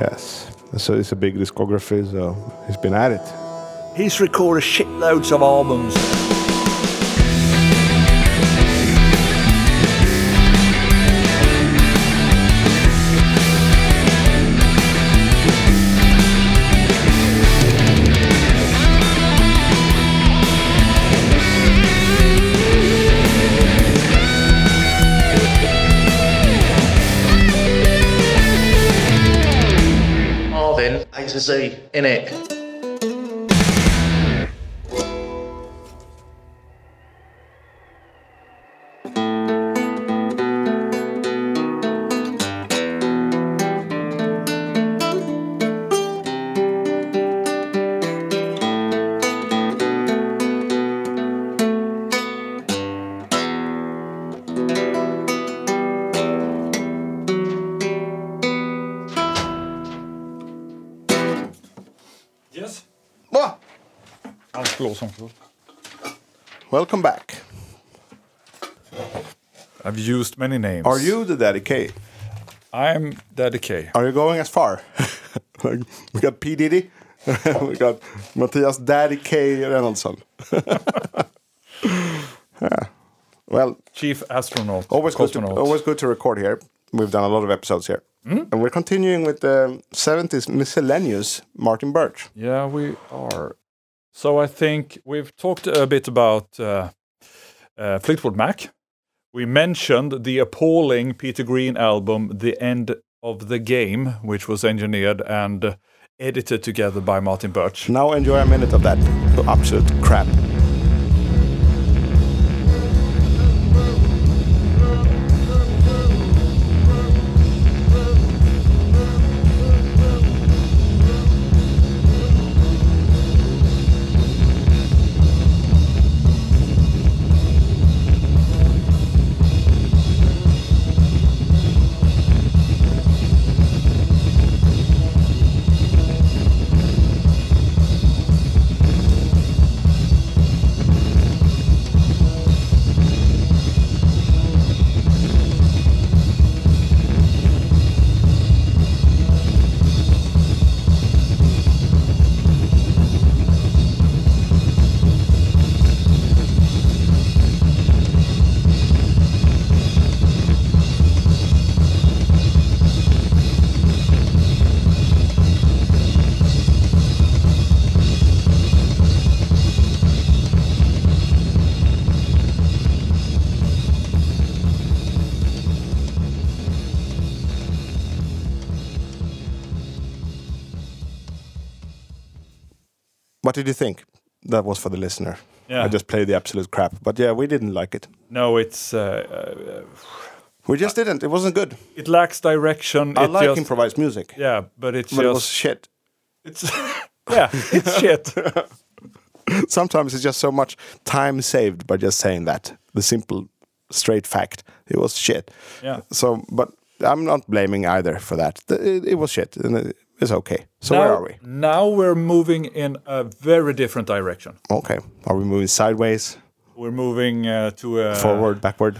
Yes. So it's a big discography, so he's been at it. He's recorded shitloads of albums. In it. Are you the Daddy K? I'm Daddy K. Are you going as far? Like, we got P Diddy. we got Mattias Daddy K Reinholdsson. yeah. Well, Chief astronaut. always good, to, always good to record here. We've done a lot of episodes here. And we're continuing with the 70s miscellaneous Martin Birch. Yeah, we are. So I think we've talked a bit about uh, uh, Fleetwood Mac. We mentioned the appalling Peter Green album, The End of the Game, which was engineered and edited together by Martin Birch. Now enjoy a minute of that absolute crap. That was for the listener. Yeah. I just played the absolute crap. But yeah, we didn't like it. No, it's uh, uh, We just didn't. It wasn't good. it lacks direction. I it like just, improvised music. Yeah, but it's But it was just shit. it's yeah, it's shit. Sometimes it's just so much time saved by just saying that. The simple, straight fact. It was shit. Yeah. So, but I'm not blaming either for that. It, it was shit. And it- it's okay. So now, where are we? Now we're moving in a very different direction. Okay. Are we moving sideways, We're moving uh, to uh, forward, backward?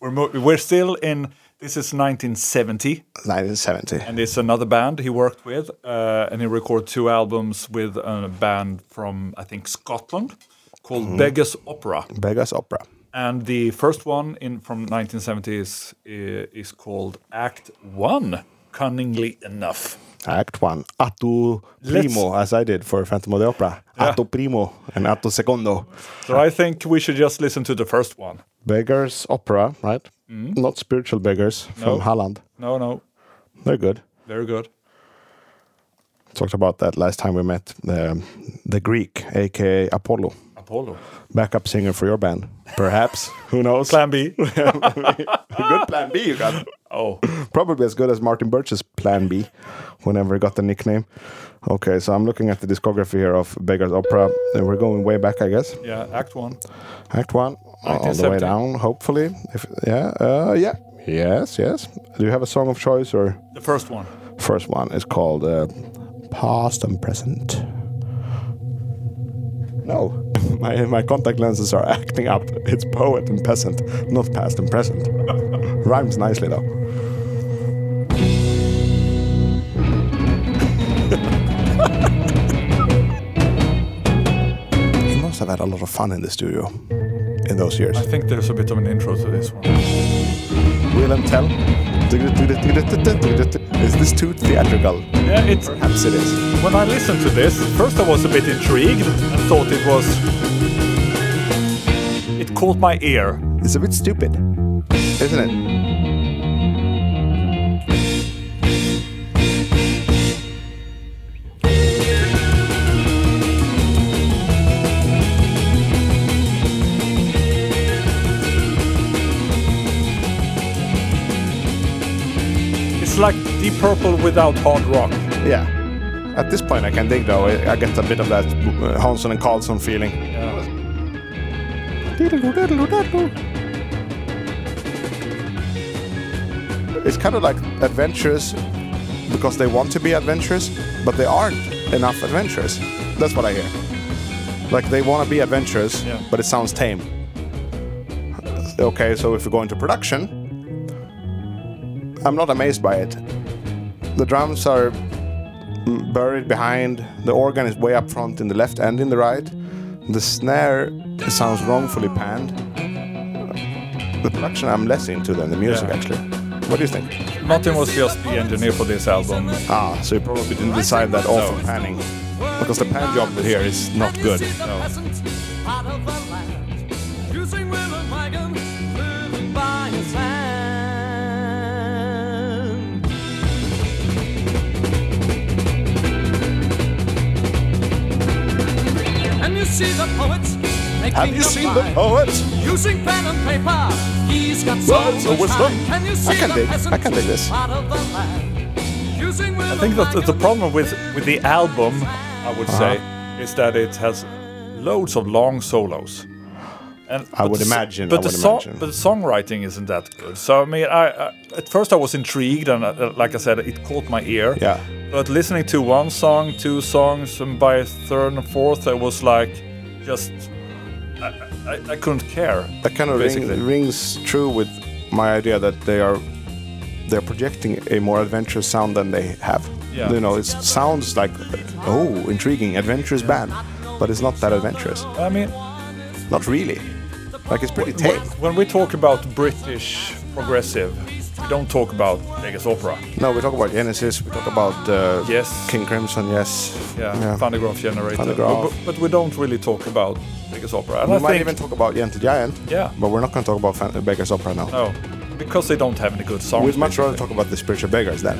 We're we're still in. This is 1970, 1970. and it's another band he worked with, uh, and he recorded two albums with a band from I think Scotland called Mm-hmm. Beggars Opera. Beggars Opera. And the first one in from 1970 is is called Act One. Cunningly enough. Act one. Atto primo, as I did for Phantom of the Opera. Yeah. Atto primo and atto secondo. So I think we should just listen to the first one. Beggars Opera, right? Mm. Not spiritual beggars from. No. Holland. No, no, They're good. very good. Talked about that last time we met. The, the Greek, aka Apollo, Apollo. backup singer for your band. Perhaps. Who knows? Plan B. good plan B you got. Oh, Probably as good as Martin Birch's Plan B, whenever he got the nickname. Okay, so I'm looking at the discography here of Beggars Opera. And we're going way back, I guess. yeah, Act One. Act one, all the way down. Hopefully, if yeah, uh, yeah, yes, yes. Do you have a song of choice or The first one. first one is called uh, "Past and Present"? No, my, my contact lenses are acting up. It's poet and peasant, not past and present. Rhymes nicely though. you must have had a lot of fun in the studio in those years. I think there's a bit of an intro to this one. William Tell. Is this too theatrical? Yeah, it's Perhaps it is. when I listened to this, first I was a bit intrigued and thought it was. It caught my ear. It's a bit stupid, isn't it? It's like Deep Purple without hard rock. Yeah. At this point, I can dig though. I I get a bit of that uh, Hansson and Karlsson feeling. Yeah. It's kind of like adventurous because they want to be adventurous, but they aren't enough adventurous. That's what I hear. Like they want to be adventurous, Yeah. but it sounds tame. Okay, so if we go into production, I'm not amazed by it. The drums are mm, buried behind. The organ is way up front in the left and in the right. The snare sounds wrongfully panned. The production I'm less into than the music Yeah. actually. What do you think? Martin was just the engineer for this album. Ah, so he probably didn't decide that off No. panning. Because the pan job here is not good. And see the poets making Have you the seen the rhyme. poets? Using pen and paper, he's got so Words of much wisdom. time. Can you see I can the dig- I peasant can dig this. part of the land? Using I think that the, the problem with with the album, I would say, Uh-huh. is that it has loads of long solos. And I would the imagine, But I the would song, but the songwriting isn't that good. So I mean, I, I at first I was intrigued, and uh, like I said, it caught my ear. Yeah. But listening to one song, two songs, and by third and fourth, I was like, just I, I, I couldn't care. That kind of ring, rings true with my idea that they are they're projecting a more adventurous sound than they have. Yeah. You know, it sounds like oh, intriguing, adventurous band, but it's not that adventurous. I mean, Not really. Like it's pretty tame. when we talk about British progressive, we don't talk about Beggars Opera. No, we talk about Genesis. We talk about uh, Yes. King Crimson. Yes. Yeah, Van der Graaf Generator. Phonograph. But, but we don't really talk about Beggars Opera. And We I might even talk about Gentle Giant. Yeah. But we're not going to talk about Beggars Opera now. no, because they don't have any good songs. We'd much rather talk about the Spiritual Beggars then.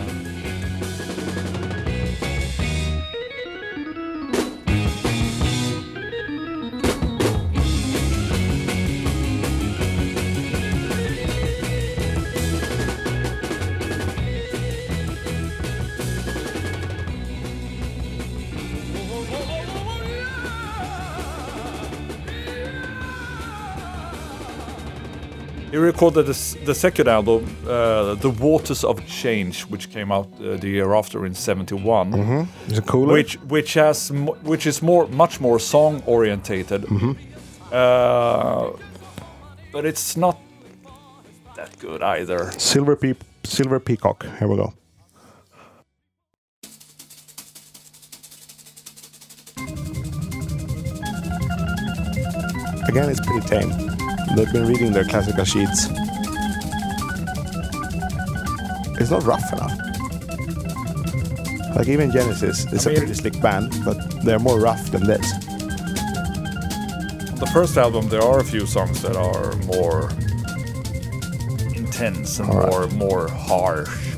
He recorded the, the second album, uh, The Waters of Change, which came out uh, the year after in '71. Is it cooler? which which has which is more much more song orientated uh, but it's not that good either Silver, Pe- Silver Peacock. Here we go. Again, it's pretty tame. They've been reading their classical sheets. It's not rough enough. Like even Genesis is I a pretty slick band, but they're more rough than this. on the first album there are a few songs that are more intense and right. more more harsh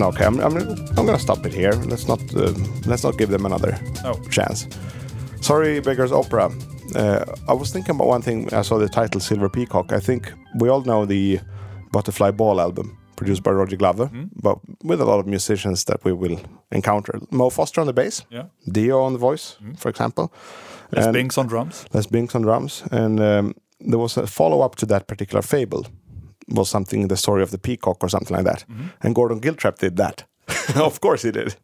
okay, I'm, I'm, I'm gonna stop it here. Let's not uh, let's not give them another No. chance. Sorry, Beggars Opera. Uh, I was thinking about one thing. I saw the title Silver Peacock. I think we all know the Butterfly Ball album produced by Roger Glover, Hmm? but with a lot of musicians that we will encounter. Mo Foster on the bass, yeah Dio on the voice, for example. Les And- Binks on drums Les Binks on drums, and um, there was a follow up to that particular fable. Was something the story of the peacock or something like that, and Gordon Giltrap did that. of course he did.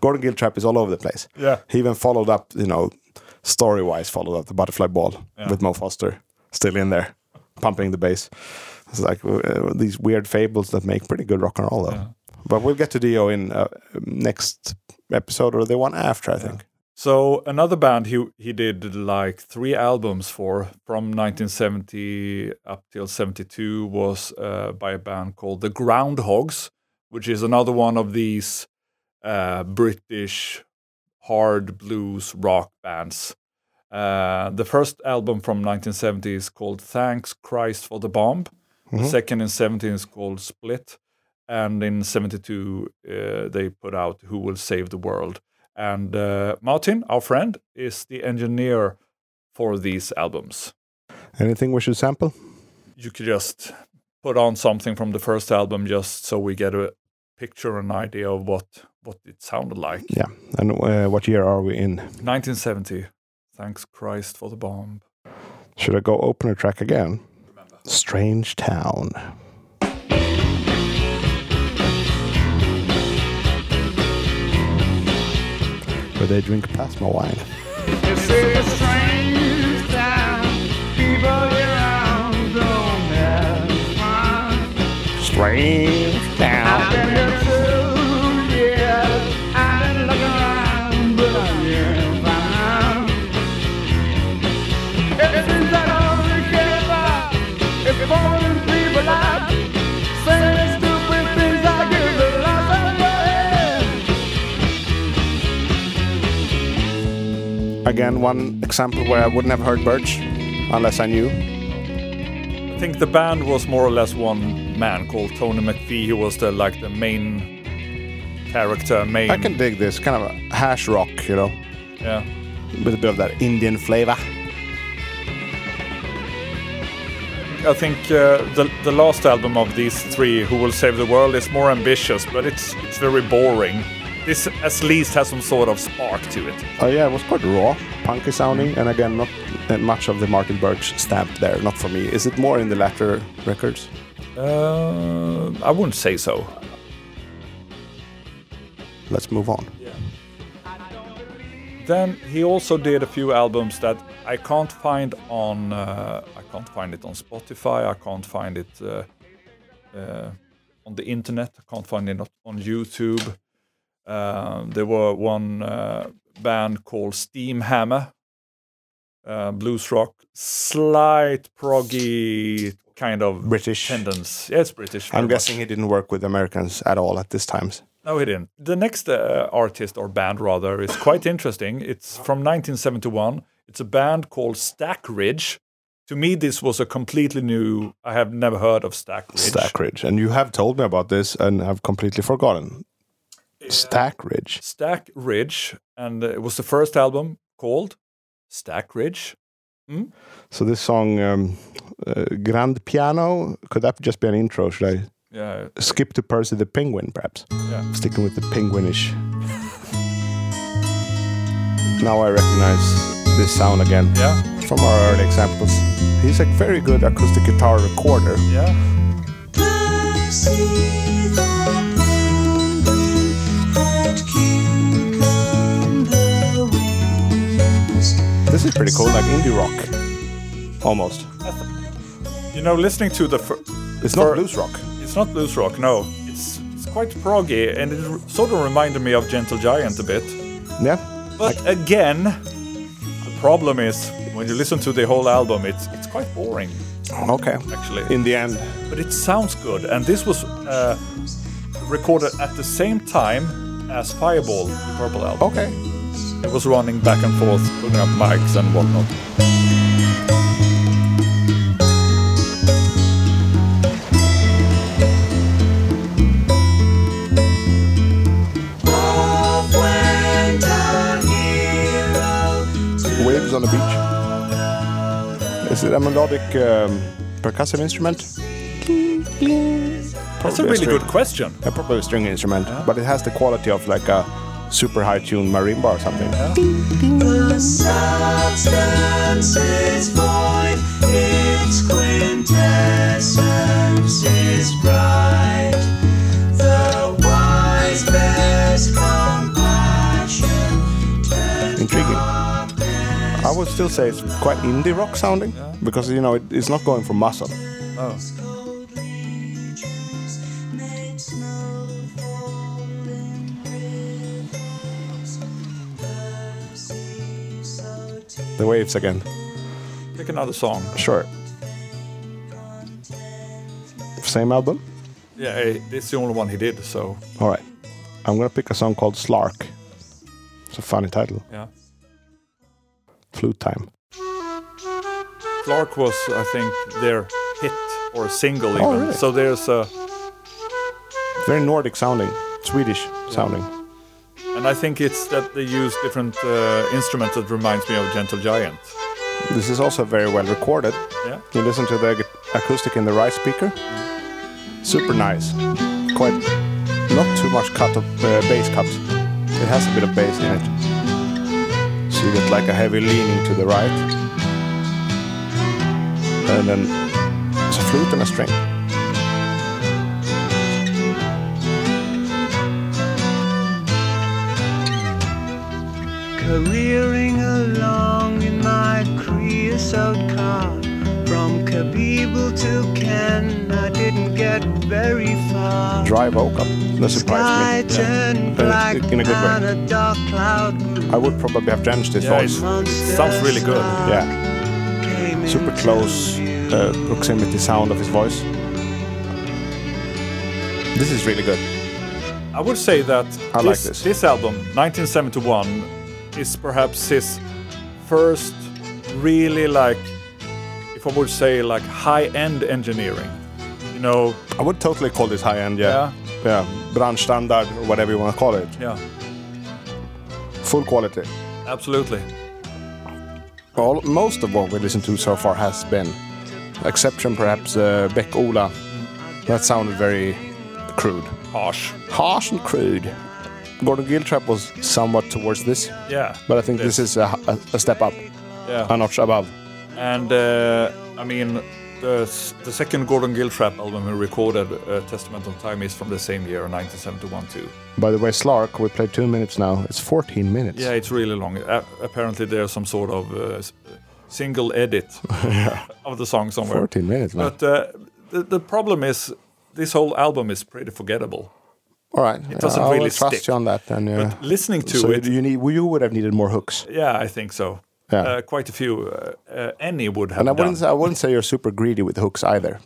Gordon Giltrap is all over the place. Yeah. he even followed up, you know, story wise, followed up the Butterfly Ball Yeah. with Mo Foster still in there, pumping the bass. It's like uh, these weird fables that make pretty good rock and roll, though. Yeah. But we'll get to Dio in uh, next episode or the one after, I think. So another band he he did like three albums for from 1970 up till 72 was uh, by a band called the Groundhogs, which is another one of these uh, British hard blues rock bands. Uh, the first album from 1970 is called Thanks Christ for the Bomb. The second in 17 is called Split. And in 72, uh, they put out Who Will Save the World. And uh, Martin, our friend, is the engineer for these albums. Anything we should sample? You could just put on something from the first album just so we get a picture, and idea of what, what it sounded like. Yeah. And uh, what year are we in? 1970. Thanks Christ for the bomb. Should I go opener track again? Strange Town. Where they drink plasma wine. It's a strange town. People around don't have fun. Strange Again, one example where I wouldn't have heard Birch unless I knew. I think the band was more or less one man called Tony McPhee, who was the like the main character, main. I can dig this kind of a hash rock, you know, yeah. with a bit of that Indian flavor. I think uh, the the last album of these three, Who Will Save the World, is more ambitious, but it's it's very boring. This at least has some sort of spark to it. Oh yeah, it was quite raw, punky sounding, and again, not that much of the Martin Birch stamp there. Not for me. Is it more in the latter records? Uh, I wouldn't say so. Let's move on. Then he also did a few albums that I can't find on. Uh, I can't find it on Spotify. I can't find it uh, uh, on the internet. I can't find it on YouTube. Um, there were one uh, band called Steamhammer, uh, blues rock, slight proggy kind of British. tendons. Yeah, it's British. I'm much. guessing he didn't work with Americans at all at this times. No, he didn't. The next uh, artist or band, rather, is quite interesting. It's from 1971. It's a band called Stackridge. To me, this was a completely new. I have never heard of Stackridge. Stack Ridge, and you have told me about this, and I've completely forgotten. Stackridge. Stack Ridge, and it was the first album called Stackridge. So this song, um, uh, Grand Piano, could that just be an intro? Should I Yeah, skip to Percy the Penguin, perhaps? yeah. Sticking with the penguinish. now I recognize this sound again Yeah, from our early examples. He's a very good acoustic guitar recorder. yeah. This is pretty cool, like indie rock. Almost. You know, listening to the. Fir- It's not blues rock. it's not blues rock, no. It's it's quite proggy, and it r- sort of reminded me of Gentle Giant a bit. Yeah. But again, the problem is when you listen to the whole album, it's it's quite boring Okay. actually. In the end, but it sounds good, and this was uh, recorded at the same time as Fireball, the Purple album. okay. It was running back and forth, putting up mics and whatnot. Waves on the beach. Is it a melodic um, percussive instrument? That's a really good question. Yeah, probably a string instrument, but it has the quality of like a super high tuned marimba or something. Intriguing. I would still say it's quite indie rock sounding because you know it, it's not going for muscle. Oh. The waves again. Pick another song. Sure. Same album? Yeah, eh, it's the only one he did. So All right. I'm gonna pick a song called Slark. It's a funny title. yeah, Flute time. Slark was I think their hit or single even. Oh, really? So there's a Very Nordic sounding, Swedish sounding. And I think it's that they use different uh, instruments that reminds me of Gentle Giant. This is also very well recorded. Yeah. You listen to the acoustic in the right speaker. Super nice. Quite not too much cut of uh, bass cuts. It has a bit of bass in it. So you get like a heavy leaning to the right. And then it's a flute and a string. Careering along in my creosote car From Kabibel to Ken I didn't get very far Dry vocal. That Sky surprised me. turned Uh, black in a good way. and a dark cloud I would probably have changed his Yeah, voice. it's- sounds really good. Yeah. Super close uh, proximity sound of his voice. This is really good. I would say that I like this, this. album, 1971, is perhaps his first really like, if I would say like high-end engineering. You know, I would totally call this high end, yeah. Yeah. Branchstandard or whatever you want to call it. yeah, Full quality. absolutely. All, most of what we listened to so far has been. Exception perhaps uh, Beck Ola. That sounded very crude. Harsh. Harsh and crude. Gordon Giltrap was somewhat towards this, Yeah. but I think this is a, a, a step up, Yeah. a notch above. And uh, I mean, the, the second Gordon Giltrap album he recorded, uh, Testament of Time, is from the same year, 1971 too. By the way, Slark, we played two minutes now. It's 14 minutes. Yeah, it's really long. A apparently, there's some sort of uh, single edit of the song somewhere. 14 minutes, man. But uh, the, the problem is, this whole album is pretty forgettable. All right. It doesn't will really trust stick. you on that. Then, yeah. But listening to so it, you need you would have needed more hooks. yeah, I think so. Yeah. Uh, quite a few. Uh, uh, any would have and I wouldn't say, I wouldn't say you're super greedy with hooks either.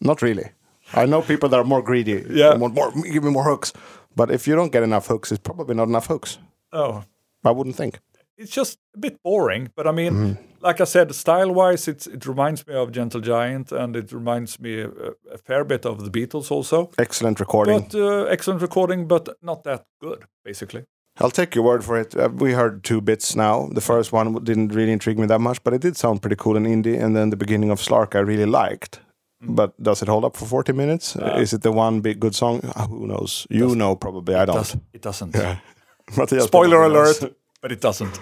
Not really. I know people that are more greedy. Yeah. and want more. Give me more hooks. But if you don't get enough hooks, it's probably not enough hooks. oh, I wouldn't think. it's just a bit boring. But I mean, Mm-hmm. Like I said, style-wise, it's it reminds me of Gentle Giant, and it reminds me a, a fair bit of the Beatles also. Excellent recording. But uh, excellent recording, but not that good, basically. I'll take your word for it. Uh, we heard two bits now. The first one didn't really intrigue me that much, but it did sound pretty cool and indie. And then the beginning of Slark I really liked. Mm. But does it hold up for 40 minutes? Uh, Is it the one big good song? Uh, who knows? You know, probably. I don't. Does, it doesn't. Mattias Spoiler alert, knows. but it doesn't.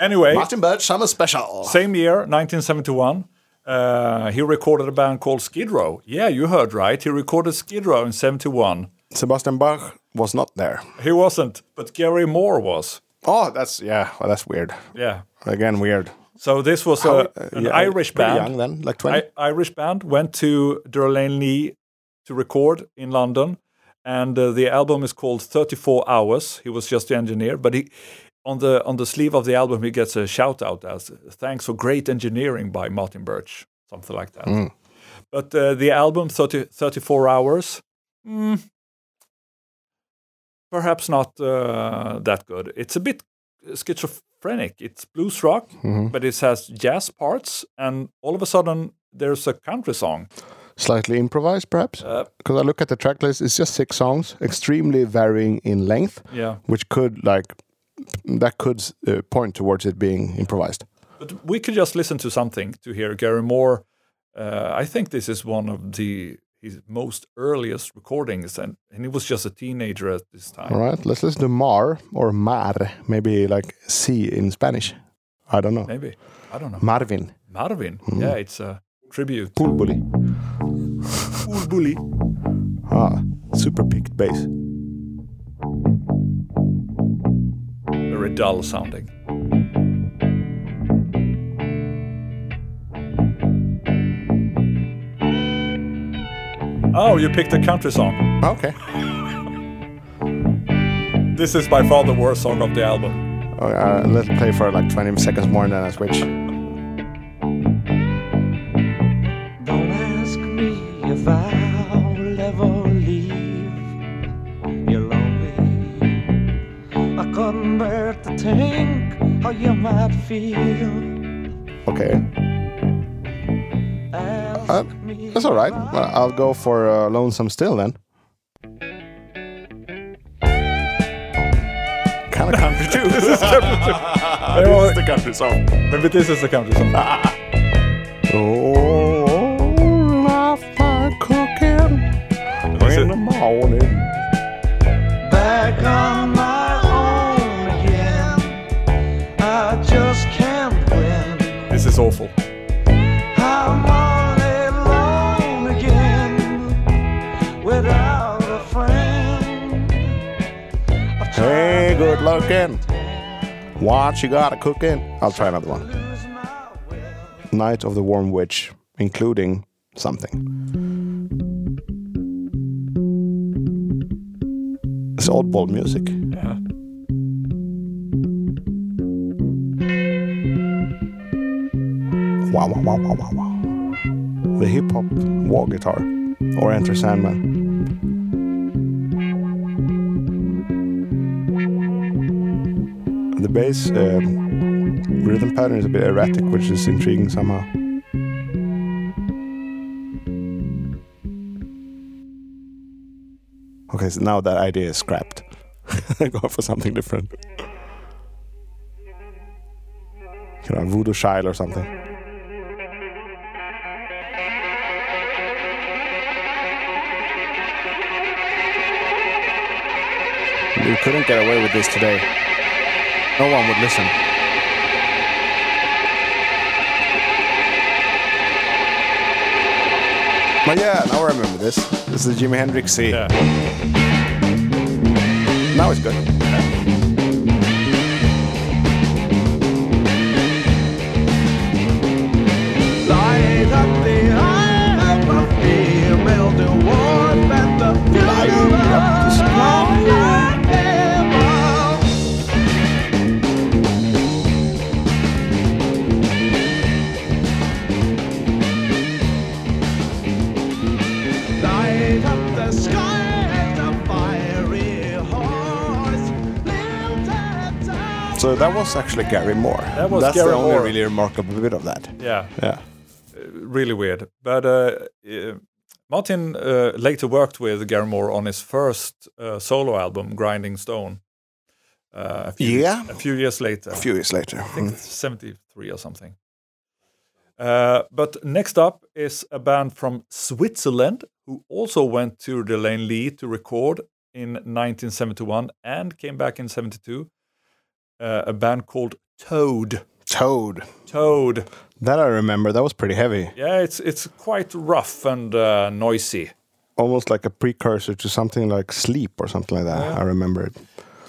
Anyway, Martin Birch Summer Special. same year, 1971, uh, he recorded a band called Skid Row. Yeah, you heard right. He recorded Skid Row in 71. Sebastian Bach was not there. He wasn't, but Gary Moore was. Oh, that's yeah. Well, that's weird. Yeah. Again, weird. So this was a, How- an yeah, Irish band. young then, like 20. I, Irish band went to De Lane Lea to record in London, and uh, the album is called 34 Hours. He was just the engineer, but he on the on the sleeve of the album he gets a shout out as "Thanks for great engineering" by Martin Birch, something like that. Mm. But uh, the album 30, 34 Hours, mm, perhaps not uh, that good. It's a bit schizophrenic. It's blues rock, Mm-hmm. but it has jazz parts, and all of a sudden there's a country song. Slightly improvised, perhaps. Uh, Because I look at the track list, it's just six songs, extremely varying in length, yeah, which could like that could uh, point towards it being improvised. but we could just listen to something to hear Gary Moore. Uh, I think this is one of the his most earliest recordings, and, and he was just a teenager at this time. All right, let's listen to Mar or Mar, maybe like C in Spanish. I don't know. Maybe I don't know. Marvin, Marvin. Hmm. Yeah, it's a tribute. Pulbuli. Bully. Ah, super picked bass. Very dull sounding. Oh, you picked a country song. Okay. This is by far the worst song of the album. Oh, uh, let's play for like 20 seconds more and then I switch. Don't ask me if I'll might feel. Okay. Uh, that's alright. Well, I'll go for uh, Lonesome Still then. Kind of country too. This is country too. this is the country song. Maybe this is the country song. Oh, life like cooking in the morning. What you got a cooking? I'll try another one. to lose my will. Night of the Warm Witch, including something. It's oddball music. Yeah. Wow, wow, wow, wow, wow, wow. The hip hop wah guitar or Enter Sandman. Bass uh, rhythm pattern is a bit erratic, which is intriguing somehow. Okay, so now that idea is scrapped. Go for something different. You know, Voodoo Child or something. You couldn't get away with this today. No one would listen. But yeah, now I remember this. This is the Jimi Hendrix C. Yeah. Now it's good. So that was actually Gary Moore. That was That's Gary the only Moore. really remarkable bit of that. Yeah. Yeah. really weird. But uh, uh, Martin uh, later worked with Gary Moore on his first uh, solo album, Grinding Stone. Uh, a few, Yeah. a few years later. A few years later. I think Mm. it's 73 or something. Uh, but next up is a band from Switzerland who also went to De Lane Lea to record in 1971 and came back in 72. Uh, a band called Toad. Toad. Toad. That I remember. That was pretty heavy. Yeah, it's it's quite rough and uh, noisy. Almost like a precursor to something like Sleep or something like that. I remember it.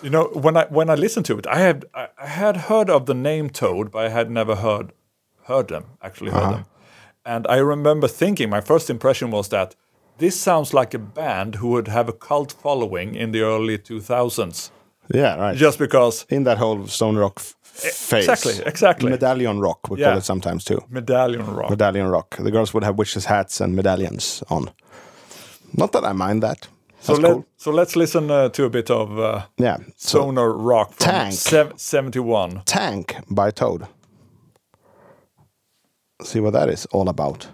You know, when I when I listened to it, I had I, had heard of the name Toad, but I had never heard heard them actually heard them. And I remember thinking my first impression was that this sounds like a band who would have a cult following in the early 2000s, Yeah, right. just because in that whole stone rock phase. exactly, exactly. Medallion rock, we Yeah. call it sometimes too. medallion rock. Medallion rock. The girls would have witches' hats and medallions on. Not that I mind that. so let cool. so let's listen uh, to a bit of uh, Yeah. So rock from Tank. sev- 71. Tank by Toad. See what that is all about.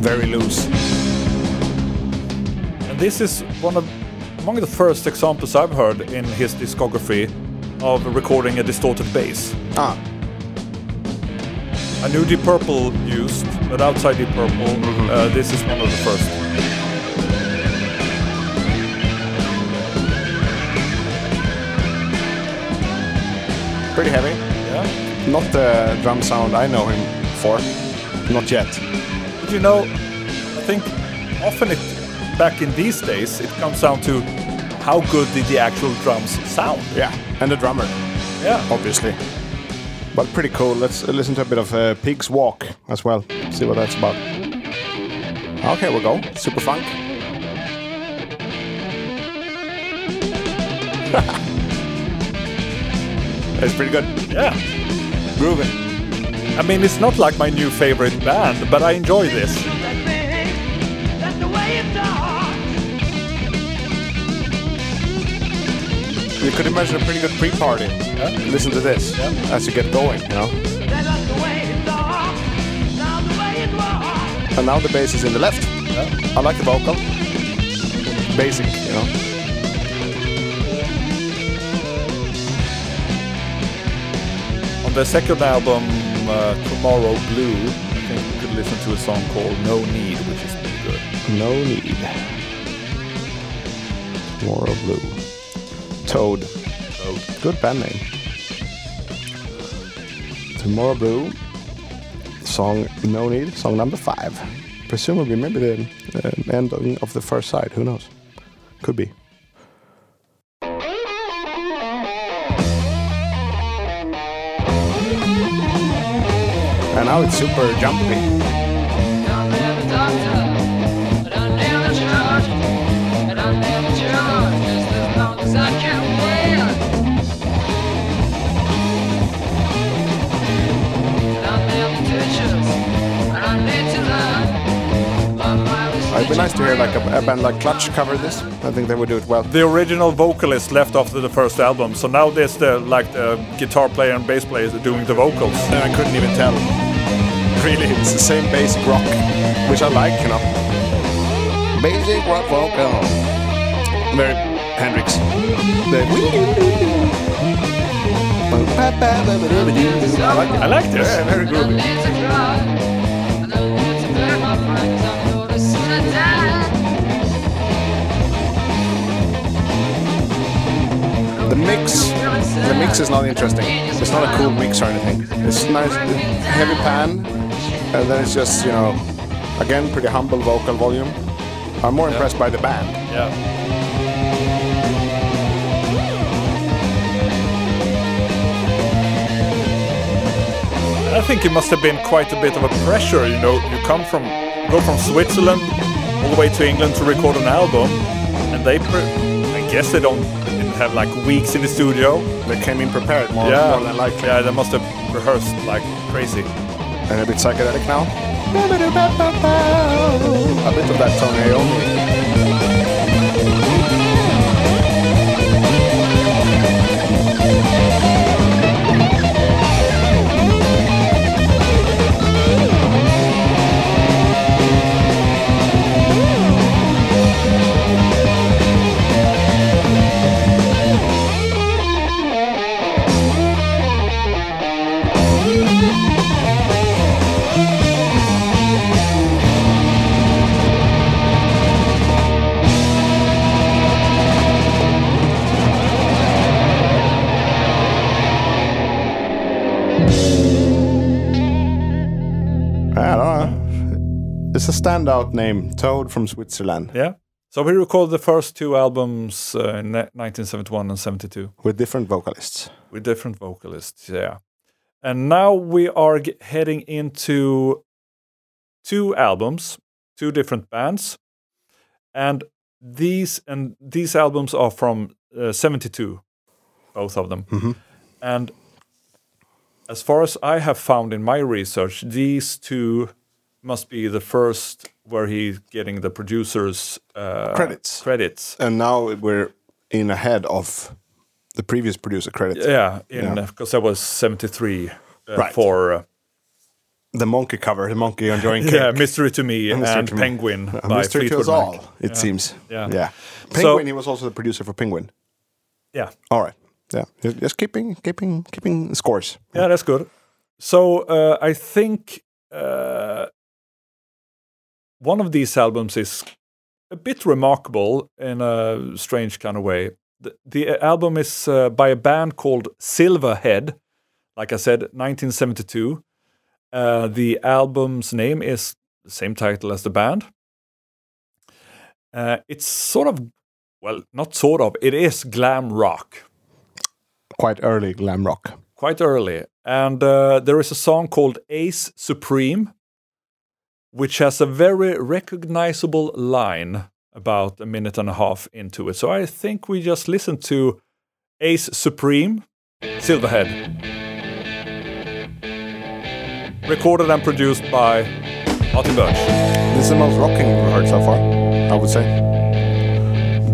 Very loose. And this is one of among the first examples I've heard in his discography of recording a distorted bass. Ah, I knew Deep Purple used, but outside Deep Purple, uh, this is one of the first. pretty heavy. Yeah. Not the drum sound I know him for. Not yet. You know, I think often it back in these days, it comes down to how good did the actual drums sound? Yeah, and the drummer, Yeah. obviously. But pretty cool. Let's uh, listen to a bit of uh, Pig's Walk as well. See what that's about. Okay, we'll go. Super funk. it's pretty good. Yeah. Grooving. I mean, it's not like my new favorite band, but I enjoy this. You could imagine a pretty good pre-party. Listen to this as you get going, you know. And now the bass is in the left. I like the vocal. Basic, you know. On the second album, uh, Tomorrow Blue, I think we could listen to a song called No Need, which is pretty good. No need. Tomorrow Blue. Toad. Toad. Good band name. Tomorrow Blue. Song No Need. Song number five. Presumably, maybe the uh, ending of the first side. Who knows? Could be. Now it's super jumpy. It'd be nice to hear like a, a band like Clutch cover this. I think they would do it well. The original vocalist left after the first album, so now there's the like the guitar player and bass player doing the vocals. And I couldn't even tell. Really, it's the same basic rock, which I like, you know. Basic rock vocal. Very Hendrix. The I like it. I like this. Yeah, very groovy. The mix, the mix is not interesting. It's not a cool mix or anything. It's nice, heavy pan, and then it's just you know, again pretty humble vocal volume. I'm more impressed by the band. Yeah. I think it must have been quite a bit of a pressure, you know. You come from, go from Switzerland all the way to England to record an album, and they, pre- I guess they don't didn't have like weeks in the studio. They came in prepared more, yeah, more than likely. yeah, they must have rehearsed like crazy. And a bit psychedelic now. A bit of that Tony Iommi. It's a standout name, Toad from Switzerland, Yeah. So we recorded the first two albums uh, in 1971 and 72 with different vocalists. with different vocalists. Yeah. And now we are g- heading into two albums, two different bands. And these and these albums are from uh, 72 both of them. And as far as I have found in my research, these two must be the first where he's getting the producers uh, Credits. Credits. And now we're in ahead of the previous producer credits. Yeah, in Yeah. because that was 73 uh, Right. for uh, The monkey cover, the monkey enjoying cake. yeah, Mystery to Me Mystery and to Penguin A by mystery to us all, Mac. it Yeah. seems. Yeah. yeah. So- Penguin, he was also the producer for Penguin. Yeah, All right. Yeah. Just keeping, keeping, keeping scores. yeah, that's good. So uh, I think uh, one of these albums is a bit remarkable in a strange kind of way. The, the album is uh, by a band called Silverhead. Like I said, 1972. Uh, the album's name is the same title as the band. Uh, it's sort of, well, not sort of, it is glam rock. Quite early glam rock. quite early. And uh, there is a song called Ace Supreme, which has a very recognizable line about a minute and a half into it. So I think we just listen to Ace Supreme, Silverhead. Recorded and produced by Martin Birch. This is the most rocking we've heard so far, I would say.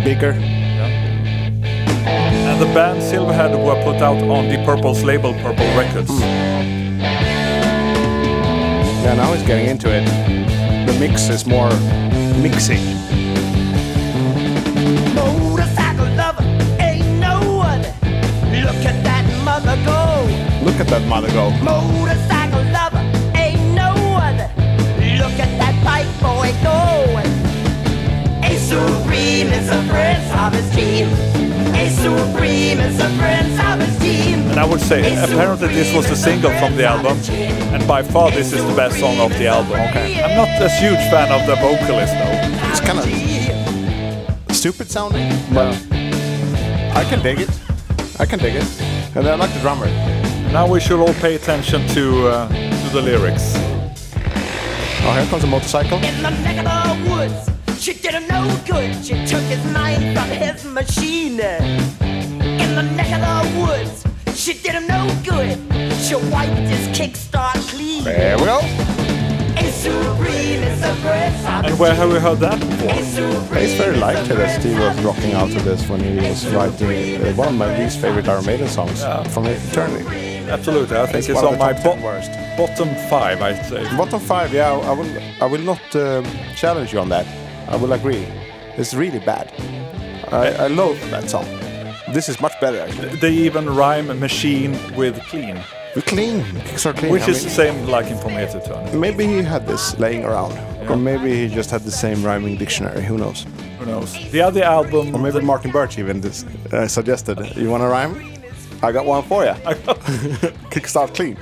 Bigger. And the band Silverhead were put out on the Purple's label, Purple Records. Hmm. Yeah, now he's getting into it. The mix is more mixing. Motorcycle lover ain't no one. Look at that mother go. Look at that mother go. Motorcycle lover ain't no one. Look at that bike boy go. A supreme is a prince of his team. A supreme is a would say, apparently, this was the single from the album, and by far, this is the best song of the album. Okay. I'm not a huge fan of the vocalist, though. It's kind of stupid sounding, but I can dig it. I can dig it. And I like the drummer. Now we should all pay attention to uh, to the lyrics. Oh, here comes a motorcycle. In the neck of the woods, she did him no good. She took his mind from his machine. In the neck of the woods, she did him no good. She wiped his kickstart clean. There we go. A supreme is a prince of And where have we heard that before? It's very light to this. Steve was rocking out to this when he was writing uh, one of my least favorite Iron Maiden songs from Eternity. Absolutely, I think it's, one of on my top bo- worst. bottom five, I'd say. Bottom five, yeah, I will. I will not um, challenge you on that. I will agree. It's really bad. I, I loathe that song. This is much better actually. They even rhyme machine with clean, We clean, kicks clean. which I is the same like in From Here maybe he had this laying around, or maybe he just had the same rhyming dictionary. Who knows? Who knows? The other album, Or maybe Martin Birch even dis- uh, suggested. You want to rhyme? I got one for you. Kickstart clean.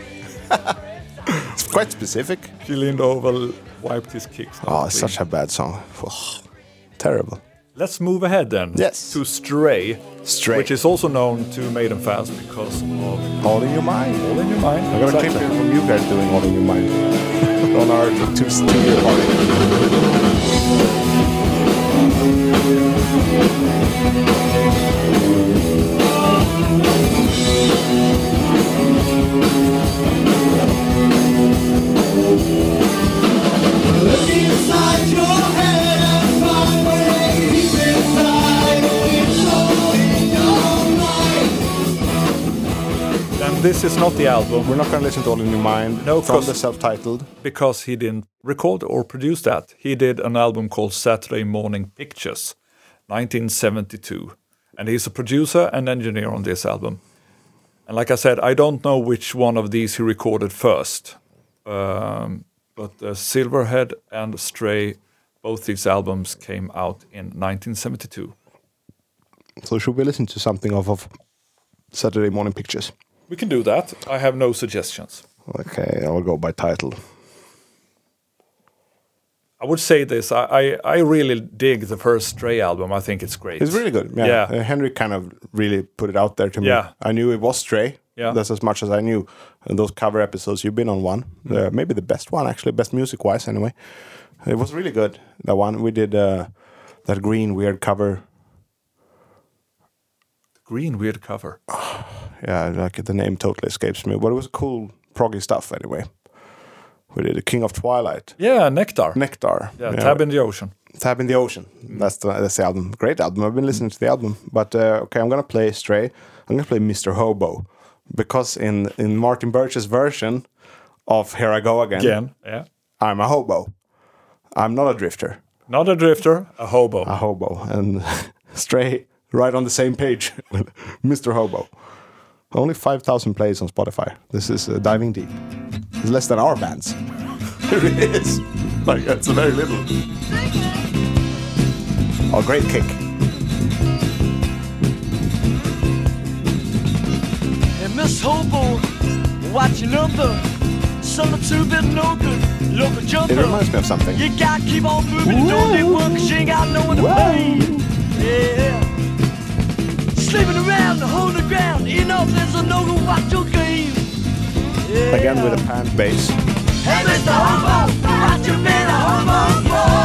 it's quite specific. he leaned over, wiped his kicks. Oh, it's such a bad song. Terrible. Let's move ahead then. Yes. To Stray, Stray. which is also known to Maiden fans because of All in your mind. All in Your Mind. I got a clip from you guys doing All in Your Mind on our two, two year party. This is not the album We're not going to listen to All in Your Mind No, from 'cause- the self titled. because he didn't record or produce that. He did an album called Saturday Morning Pictures, 1972. And he's a producer and engineer on this album. And like I said, I don't know which one of these he recorded first. Um, but uh, Silverhead and Stray, both these albums came out in 1972. So, should we listen to something off of Saturday Morning Pictures? We can do that. I have no suggestions. Okay, I will go by title. I would say this. I, I, I really dig the first Stray album. I think it's great. It's really good. Yeah. Yeah. Uh, Henry kind of really put it out there to me. Yeah. I knew it was Stray. Yeah. That's as much as I knew. And those cover episodes, you've been on one. Mm. Uh, maybe the best one, actually, best music wise, anyway. It was really good. That one. We did uh, that green weird cover. Green weird cover. Yeah, like the name totally escapes me. But it was cool, proggy stuff anyway. We did the King of Twilight. Yeah, Nektar. Nektar. yeah, Tab in the Ocean. Tab in the Ocean. That's the that's the album. Great album. I've been listening to the album. But uh, okay, I'm gonna play Stray. I'm gonna play Mr. Hobo because in in Martin Birch's version of Here I Go Again, Again. Yeah. I'm a hobo. I'm not a drifter. Not a drifter, a hobo. A hobo and Stray right on the same page. with Mr. Hobo. Only 5,000 plays on Spotify. This is uh, diving deep. It's less than our bands. There it is. Like, that's very little. Oh, great kick. Hey, Miss Hobo, watch your number. Summer two bit no good. Local jump It reminds me of something. You gotta keep on moving and don't let one cause you ain't got no one to pay. Yeah. Sleeping around, holding ground. Enough, there's a no go watch your game. Yeah. Again with a pan bass. Hey, Mr. Homo, what you been a homo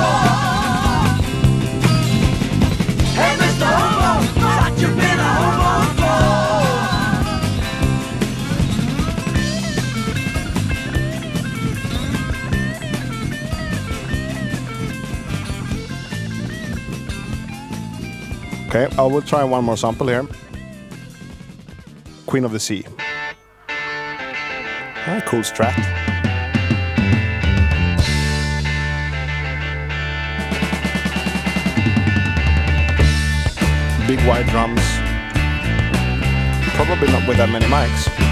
Okay, I will try one more sample here. Queen of the Sea. Ah, cool strat. Big wide drums. Probably not with that many mics.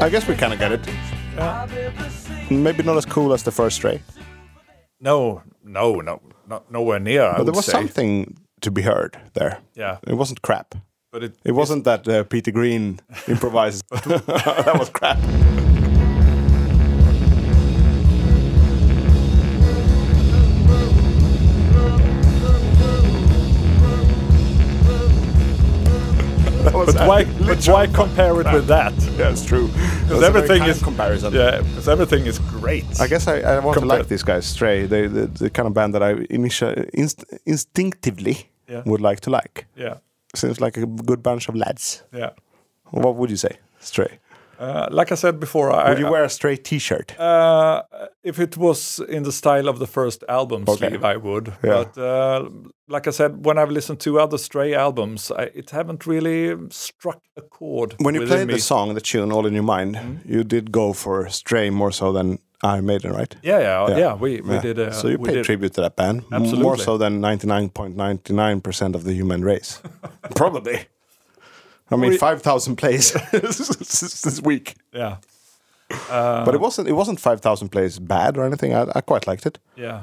I guess we kind of get it. Maybe not as cool as the first Stray, No, no, no, not nowhere near. I but there would was say. something to be heard there. Yeah, It wasn't crap. but it It wasn't that uh, Peter Green improvises. that was crap. But why? But why compare it with that? Yeah, it's true. Because everything is comparison. Yeah, because everything is great. I guess I, I want to like these guys. Stray, they, the, the kind of band that I initi- inst- instinctively Yeah. would like to like. Yeah, Seems like a good bunch of lads. yeah. What would you say, Stray? Uh, like I said before, I, Would you wear a Stray T-shirt? Uh, if it was in the style of the first album Okay. sleeve, I would. Yeah. But uh, like I said, when I've listened to other Stray albums, I, it haven't really struck a chord. when you played me. the song, the tune, all in your mind, you did go for Stray more so than Iron Maiden, right? Yeah, yeah, yeah. Yeah. we, we Yeah. did. Uh, so you paid tribute to that band, m- more so than ninety nine point ninety nine percent of the human race, probably. I mean, five thousand plays this week, Yeah, but it wasn't. It wasn't five thousand plays bad or anything. I, I quite liked it. yeah.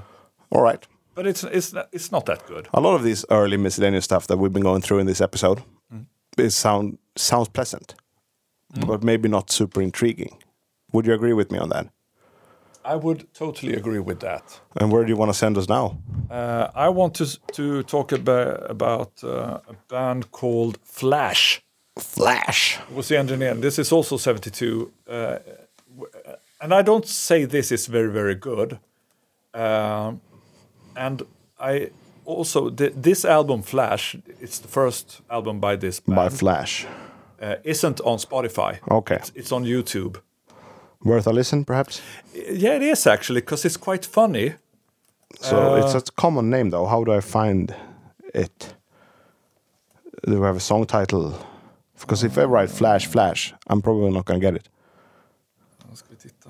All right. But it's it's not, it's not that good. A lot of these early miscellaneous stuff that we've been going through in this episode, it sound sounds pleasant, but maybe not super intriguing. Would you agree with me on that? I would totally agree with that. And where do you want to send us now? Uh, I want to to talk about about uh, a band called Flash. Flash. was the engineer. This is also 72. Uh, and I don't say this is very, very good. Um, and I also, th- this album, Flash, it's the first album by this By Flash. uh, isn't on Spotify. Okay. It's, it's on YouTube. Worth a listen, perhaps? Yeah, it is actually, because it's quite funny. So Uh, it's a common name, though. How do I find it? Do we have a song title? Because if I write Flash, Flash, I'm probably not going to get it. Nu ska vi titta.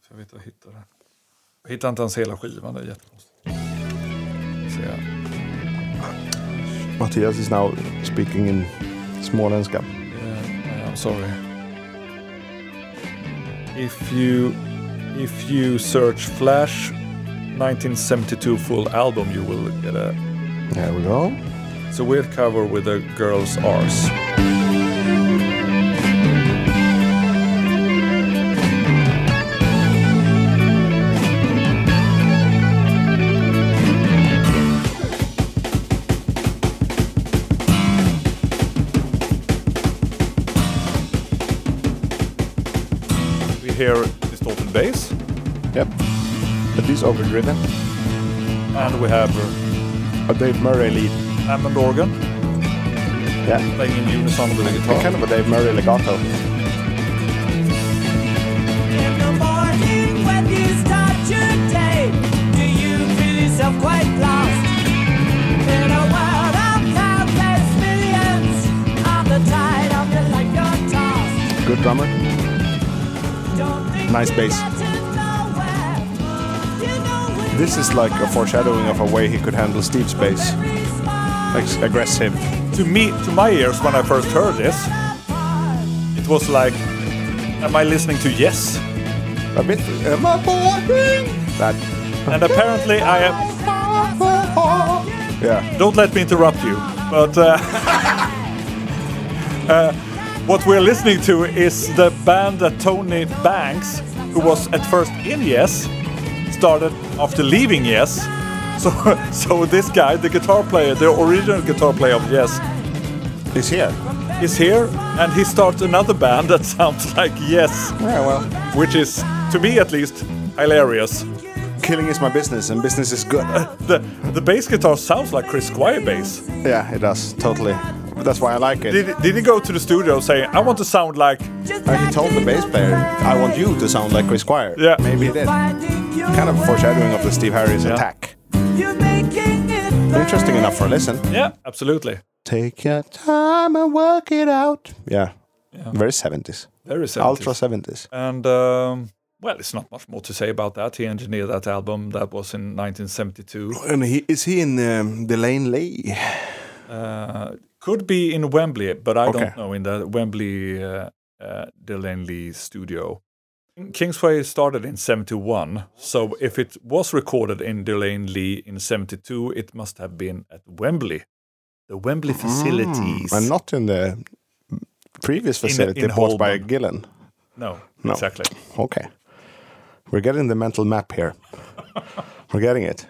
Så jag vet jag hittar det. Jag hittar inte ens hela skivan, det är jättekonstigt. Se här. Mattias is now speaking in småländska. Yeah, I'm sorry. If you if you search Flash 1972 full album, you will get a There we go. It's a weird cover with a girl's arse. We hear distorted bass, Yep. At least overdriven. and we have uh, A Dave Murray lead. Hammond organ Yeah. playing in unison with the guitar. Kind of a Dave Murray legato. In the morning when you start your day, do you feel yourself quite lost? In a world of countless millions, on the tide of your life you're tossed. Good drummer. Nice bass. got to nowhere. You know when This is like a foreshadowing of a way he could handle Steve's bass. Like aggressive. to me, to my ears, when I first heard this, it was like, am I listening to Yes? A bit. Am I boring? That. And apparently, I am. Yeah. Don't let me interrupt you, but uh, uh, what we're listening to is the band that Tony Banks, who was at first in Yes, started after leaving Yes. So, so this guy, the guitar player, the original guitar player of Yes, He's here. is here, and he starts another band that sounds like Yes, Yeah, well. which is, to me at least, hilarious. Killing is my business, and business is good. The the bass guitar sounds like Chris Squire bass. yeah, it does. Totally. But that's why I like it. Did, did he go to the studio saying, "I want to sound like"? Uh, he told the bass player, I want you to sound like Chris Squire. Yeah. Maybe he did. Kind of foreshadowing of the Steve Harris Yeah. attack. Interesting enough for a listen. Yeah, absolutely. Take your time and work it out. Yeah. Very 70s. Very 70s. Ultra 70s. And um, well, it's not much more to say about that. He engineered that album. That was in 1972. And he is he in um, De Lane Lea? Uh, could be in Wembley, but I Okay. don't know in the Wembley uh, uh, De Lane Lea studio. Kingsway started in 71, so if it was recorded in De Lane Lea in 72, it must have been at Wembley, the Wembley facilities. Hmm. And not in the previous facility in bought by Gillan. no, No. exactly. Okay. We're getting the mental map here. We're getting it.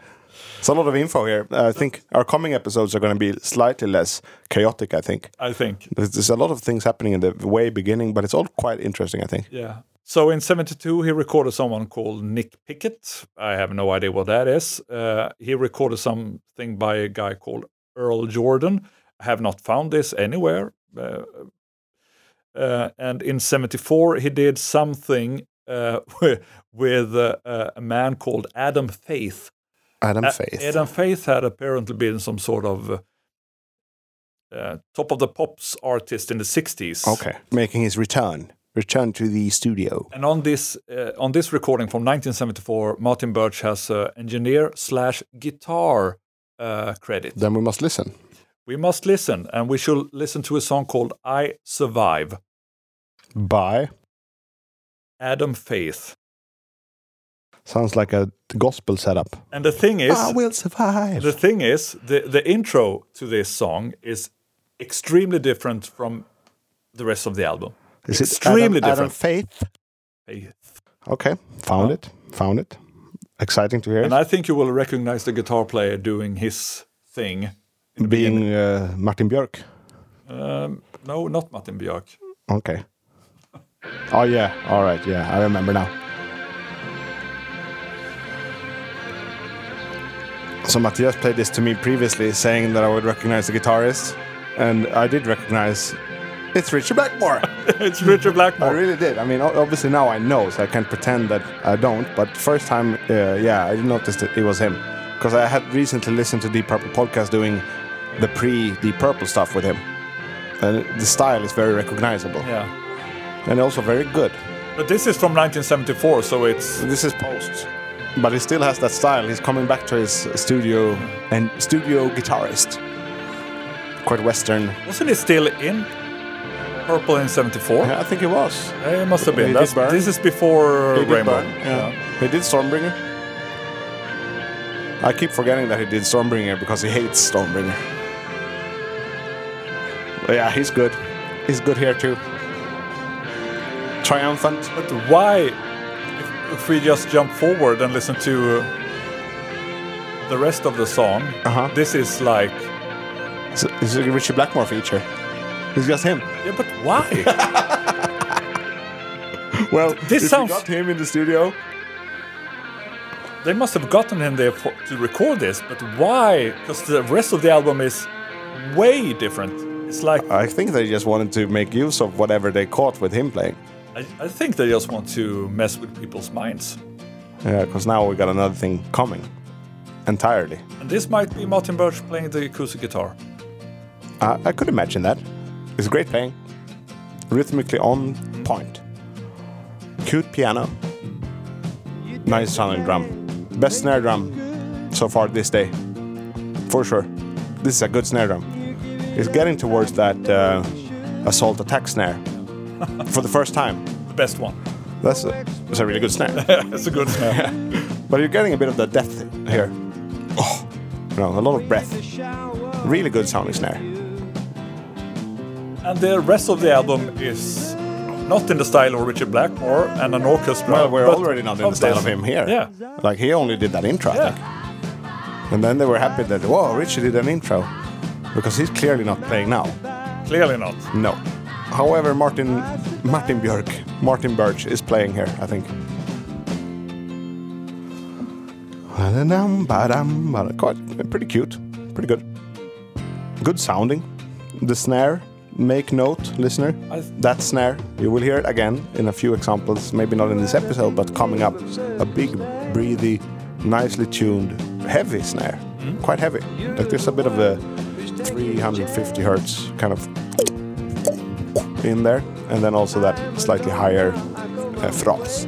It's a lot of info here. I think our coming episodes are going to be slightly less chaotic, I think. I think There's, there's a lot of things happening in the way beginning, but it's all quite interesting, I think. Yeah. So in 72, he recorded someone called Nick Pickett. I have no idea what that is. Uh, he recorded something by a guy called Earl Jordan. I have not found this anywhere. Uh, uh, and in 74, he did something uh, with uh, uh, a man called Adam Faith. Adam A- Faith. Adam Faith had apparently been some sort of top of the pops artist in the 60s. Okay. Making his return. Return to the studio. And on this uh, on this recording from 1974, Martin Birch has uh, engineer slash guitar uh, credit. Then we must listen. We must listen, and we should listen to a song called "I Survive." By. Adam Faith. Sounds like a gospel setup. And the thing is, I will survive. the thing is, the the intro to this song is extremely different from the rest of the album. Is extremely Adam, Adam different. Faith? Faith. Okay. Found it. Found it. Exciting to hear. And I think you will recognize the guitar player doing his thing. in the beginning. Being uh, Martin Björk. Um, no, not Martin Björk. Okay. Oh yeah. All right. Yeah, I remember now. So Mattias played this to me previously, saying that I would recognize the guitarist, and I did recognize. It's Richard Blackmore. it's Richard Blackmore. I really did. I mean, obviously now I know, so I can't pretend that I don't. But first time, uh, yeah, I noticed that it was him because I had recently listened to Deep Purple podcast doing the pre Deep Purple stuff with him, and the style is very recognizable Yeah. and also very good. But this is from 1974, so it's This is post, but he still has that style. He's coming back to his studio and studio guitarist. Quite western. wasn't he still in Purple in 74? Yeah, I think it was. It must have been. He That's, Burn. this is before He did Rainbow. Burn, yeah. He did Stormbringer. I keep forgetting that he did Stormbringer because he hates Stormbringer. But yeah, he's good. He's good here too. Triumphant. But why, if, if we just jump forward and listen to uh, the rest of the song, Uh-huh. this is like, It's, it's a Ritchie Blackmore feature. It's just him. yeah, but why? Well, This if sounds- you got him in the studio. they must have gotten him there for, to record this, but why? Because the rest of the album is way different. It's like, I think they just wanted to make use of whatever they caught with him playing. I, I think they just want to mess with people's minds. Yeah, because now we got another thing coming. Entirely. And this might be Martin Birch playing the acoustic guitar. Uh, I could imagine that. It's great playing. Rhythmically on point. Cute piano. Nice sounding drum. Best snare drum so far this day. For sure. This is a good snare drum. It's getting towards that uh, assault attack snare. For the first time. The best one. That's a, that's a really good snare. It's a good snare. But you're getting a bit of the depth here. Oh, you know, a lot of breath. Really good sounding snare. And the rest of the album is not in the style of Richard Blackmore and an orchestra. Well, we're already not in the style this. of him here. Yeah. Like he only did that intro, Yeah. think. And then they were happy that, whoa, Richard did an intro. Because he's clearly not playing now. Clearly not. No. However, Martin Martin Björk, Martin Birch is playing here, I think. Quite pretty cute, pretty good, good sounding. The snare, make note, listener. That snare, you will hear it again in a few examples. Maybe not in this episode, but coming up, a big, breathy, nicely tuned, heavy snare. Quite heavy. Like there's a bit of a 350 hertz kind of in there, and then also that slightly higher uh, frost,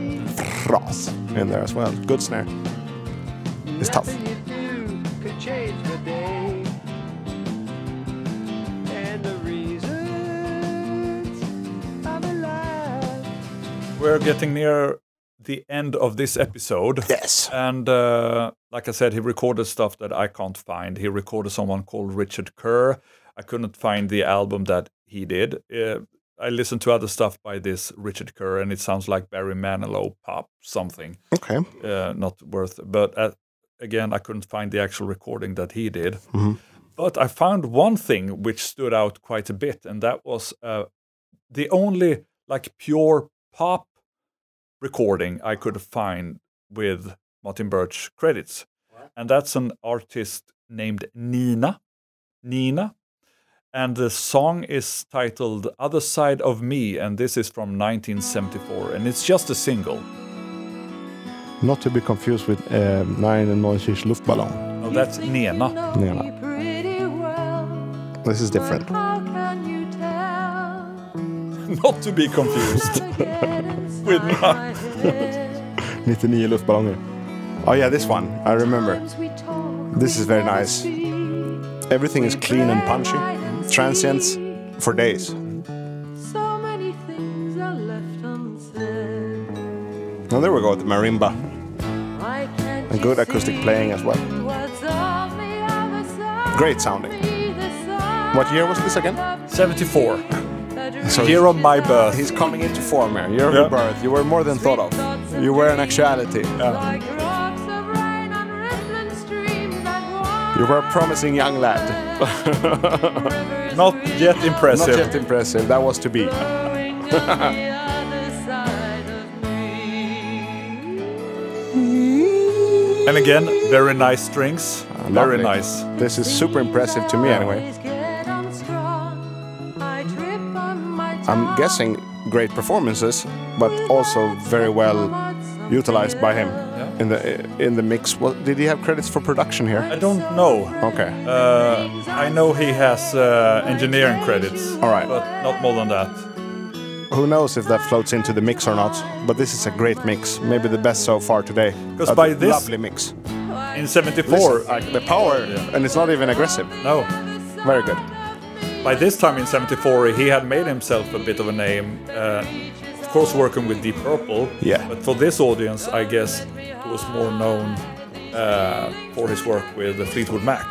frost in there as well. Good snare. It's tough. We're getting near the end of this episode. Yes. And uh, like I said, he recorded stuff that I can't find. He recorded someone called Richard Kerr. I couldn't find the album that he did. Uh, I listened to other stuff by this Richard Kerr, and it sounds like Barry Manilow pop something. Okay. Uh, not worth. But uh, again, I couldn't find the actual recording that he did. But I found one thing which stood out quite a bit, and that was uh, the only like pure pop recording I could find with Martin Birch credits, and that's an artist named Nina. Nina. And the song is titled Other Side of Me, and this is from 1974, and it's just a single. Not to be confused with uh, Nine Neunzig Luftballon. No, that's Nena. Nena. This is different. Not to be confused with mine. 99 luftballonger. Oh yeah, this one. I remember. This is very nice. Everything is clean and punchy. Transients for days. So many things are left unsaid. Now there we go, the marimba. And good acoustic playing as well. what's on the other side? Great sounding. What year was this again? 74. That So Year of my birth. he's coming into form here. Year of Yeah. your birth. You were more than thought of. You were an actuality. like drops of rain on rippling streams that wash You were a promising young lad. Not yet impressive. Not yet impressive. That was to be. going on the other side of me. And again, very nice strings. Ah, very lovely. nice. This is super impressive to me anyway. I'm guessing great performances, but also very well utilized by him in the in the mix. Well, did he have credits for production here? I don't know. Okay. Uh, I know he has uh, engineering credits. All right. But not more than that. Who knows if that floats into the mix or not? But this is a great mix, maybe the best so far today. Because by this- lovely mix. In 74, Listen, like the power, Yeah. and it's not even aggressive. no. Very good. By this time in 74, he had made himself a bit of a name. Uh, of course, working with Deep Purple. Yeah. But for this audience, I guess he was more known uh, for his work with Fleetwood Mac.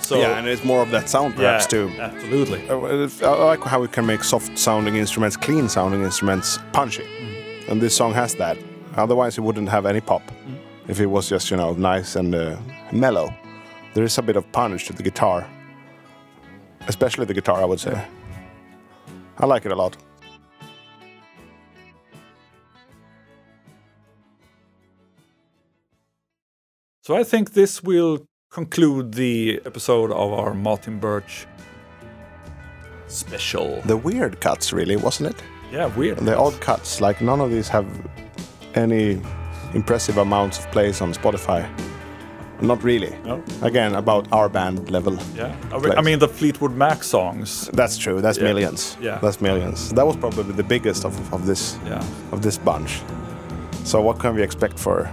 So yeah, and it's more of that sound yeah, perhaps too. absolutely. Uh, I like how we can make soft sounding instruments, clean sounding instruments punchy. And this song has that. Otherwise, it wouldn't have any pop. If it was just, you know, nice and uh, mellow. There is a bit of punch to the guitar. Especially the guitar, I would say. I like it a lot. So I think this will conclude the episode of our Martin Birch special. The weird cuts, really, wasn't it? Yeah, weird. The odd cuts, like none of these have any impressive amounts of plays on Spotify. Not really. No? Again, about our band level. Yeah. I, mean, the Fleetwood Mac songs. That's true. That's Yeah. millions. Yeah. That's millions. That was probably the biggest of, of this Yeah. of this bunch. So what can we expect for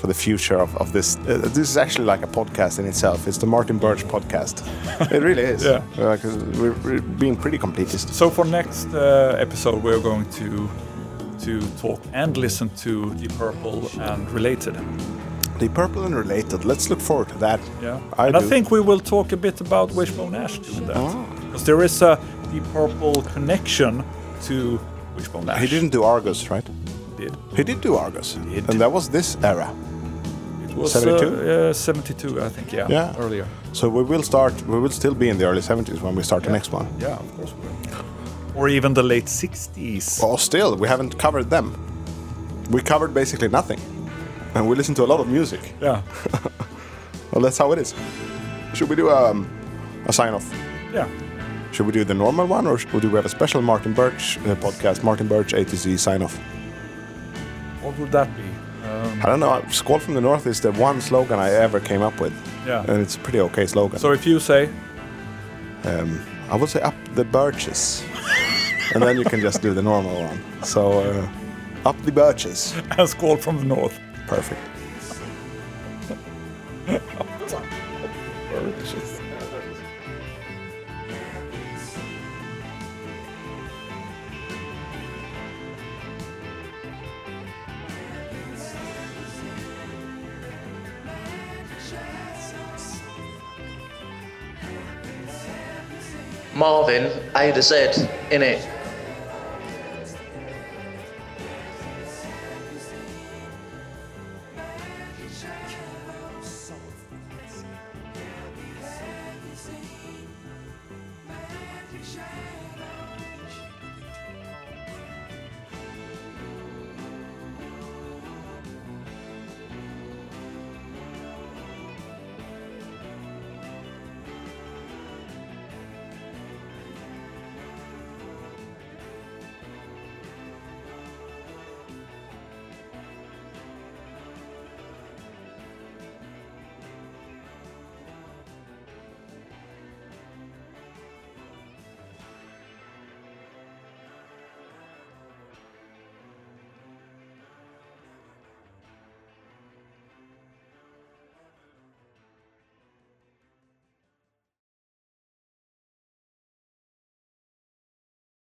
for the future of, of this? Uh, this is actually like a podcast in itself. It's the Martin Birch podcast. it really is. Yeah. Like, uh, we're, we're being pretty completist. So for next uh, episode, we're going to to talk and listen to Deep Purple and related. Deep Purple and related. Let's look forward to that. Yeah, I and I think we will talk a bit about Wishbone Ash doing that Ah. because there is a Deep Purple connection to Wishbone Ash. He didn't do Argus, right? Did. He did do Argus, Did. and that was this era. It was 72? Uh, yeah, 72, I think. Yeah, Yeah. earlier. So we will start. We will still be in the early 70s when we start the next one. Yeah, of course we will. Or even the late 60s. Oh, still, we haven't covered them. We covered basically nothing, and we listen to a lot of music. Yeah, Well, that's how it is. Should we do um, a sign off? yeah. Should we do the normal one, or should- do we have a special Martin Birch uh, podcast? Martin Birch A to Z sign off. What would that be? Um, I don't know. Squall from the North is the one slogan I ever came up with, yeah. and it's a pretty okay slogan. So if you say, Um, I would say up the birches, and then you can just do the normal one. So uh, up the birches. and squall from the north. Perfect. Marvin, A to Z, in it.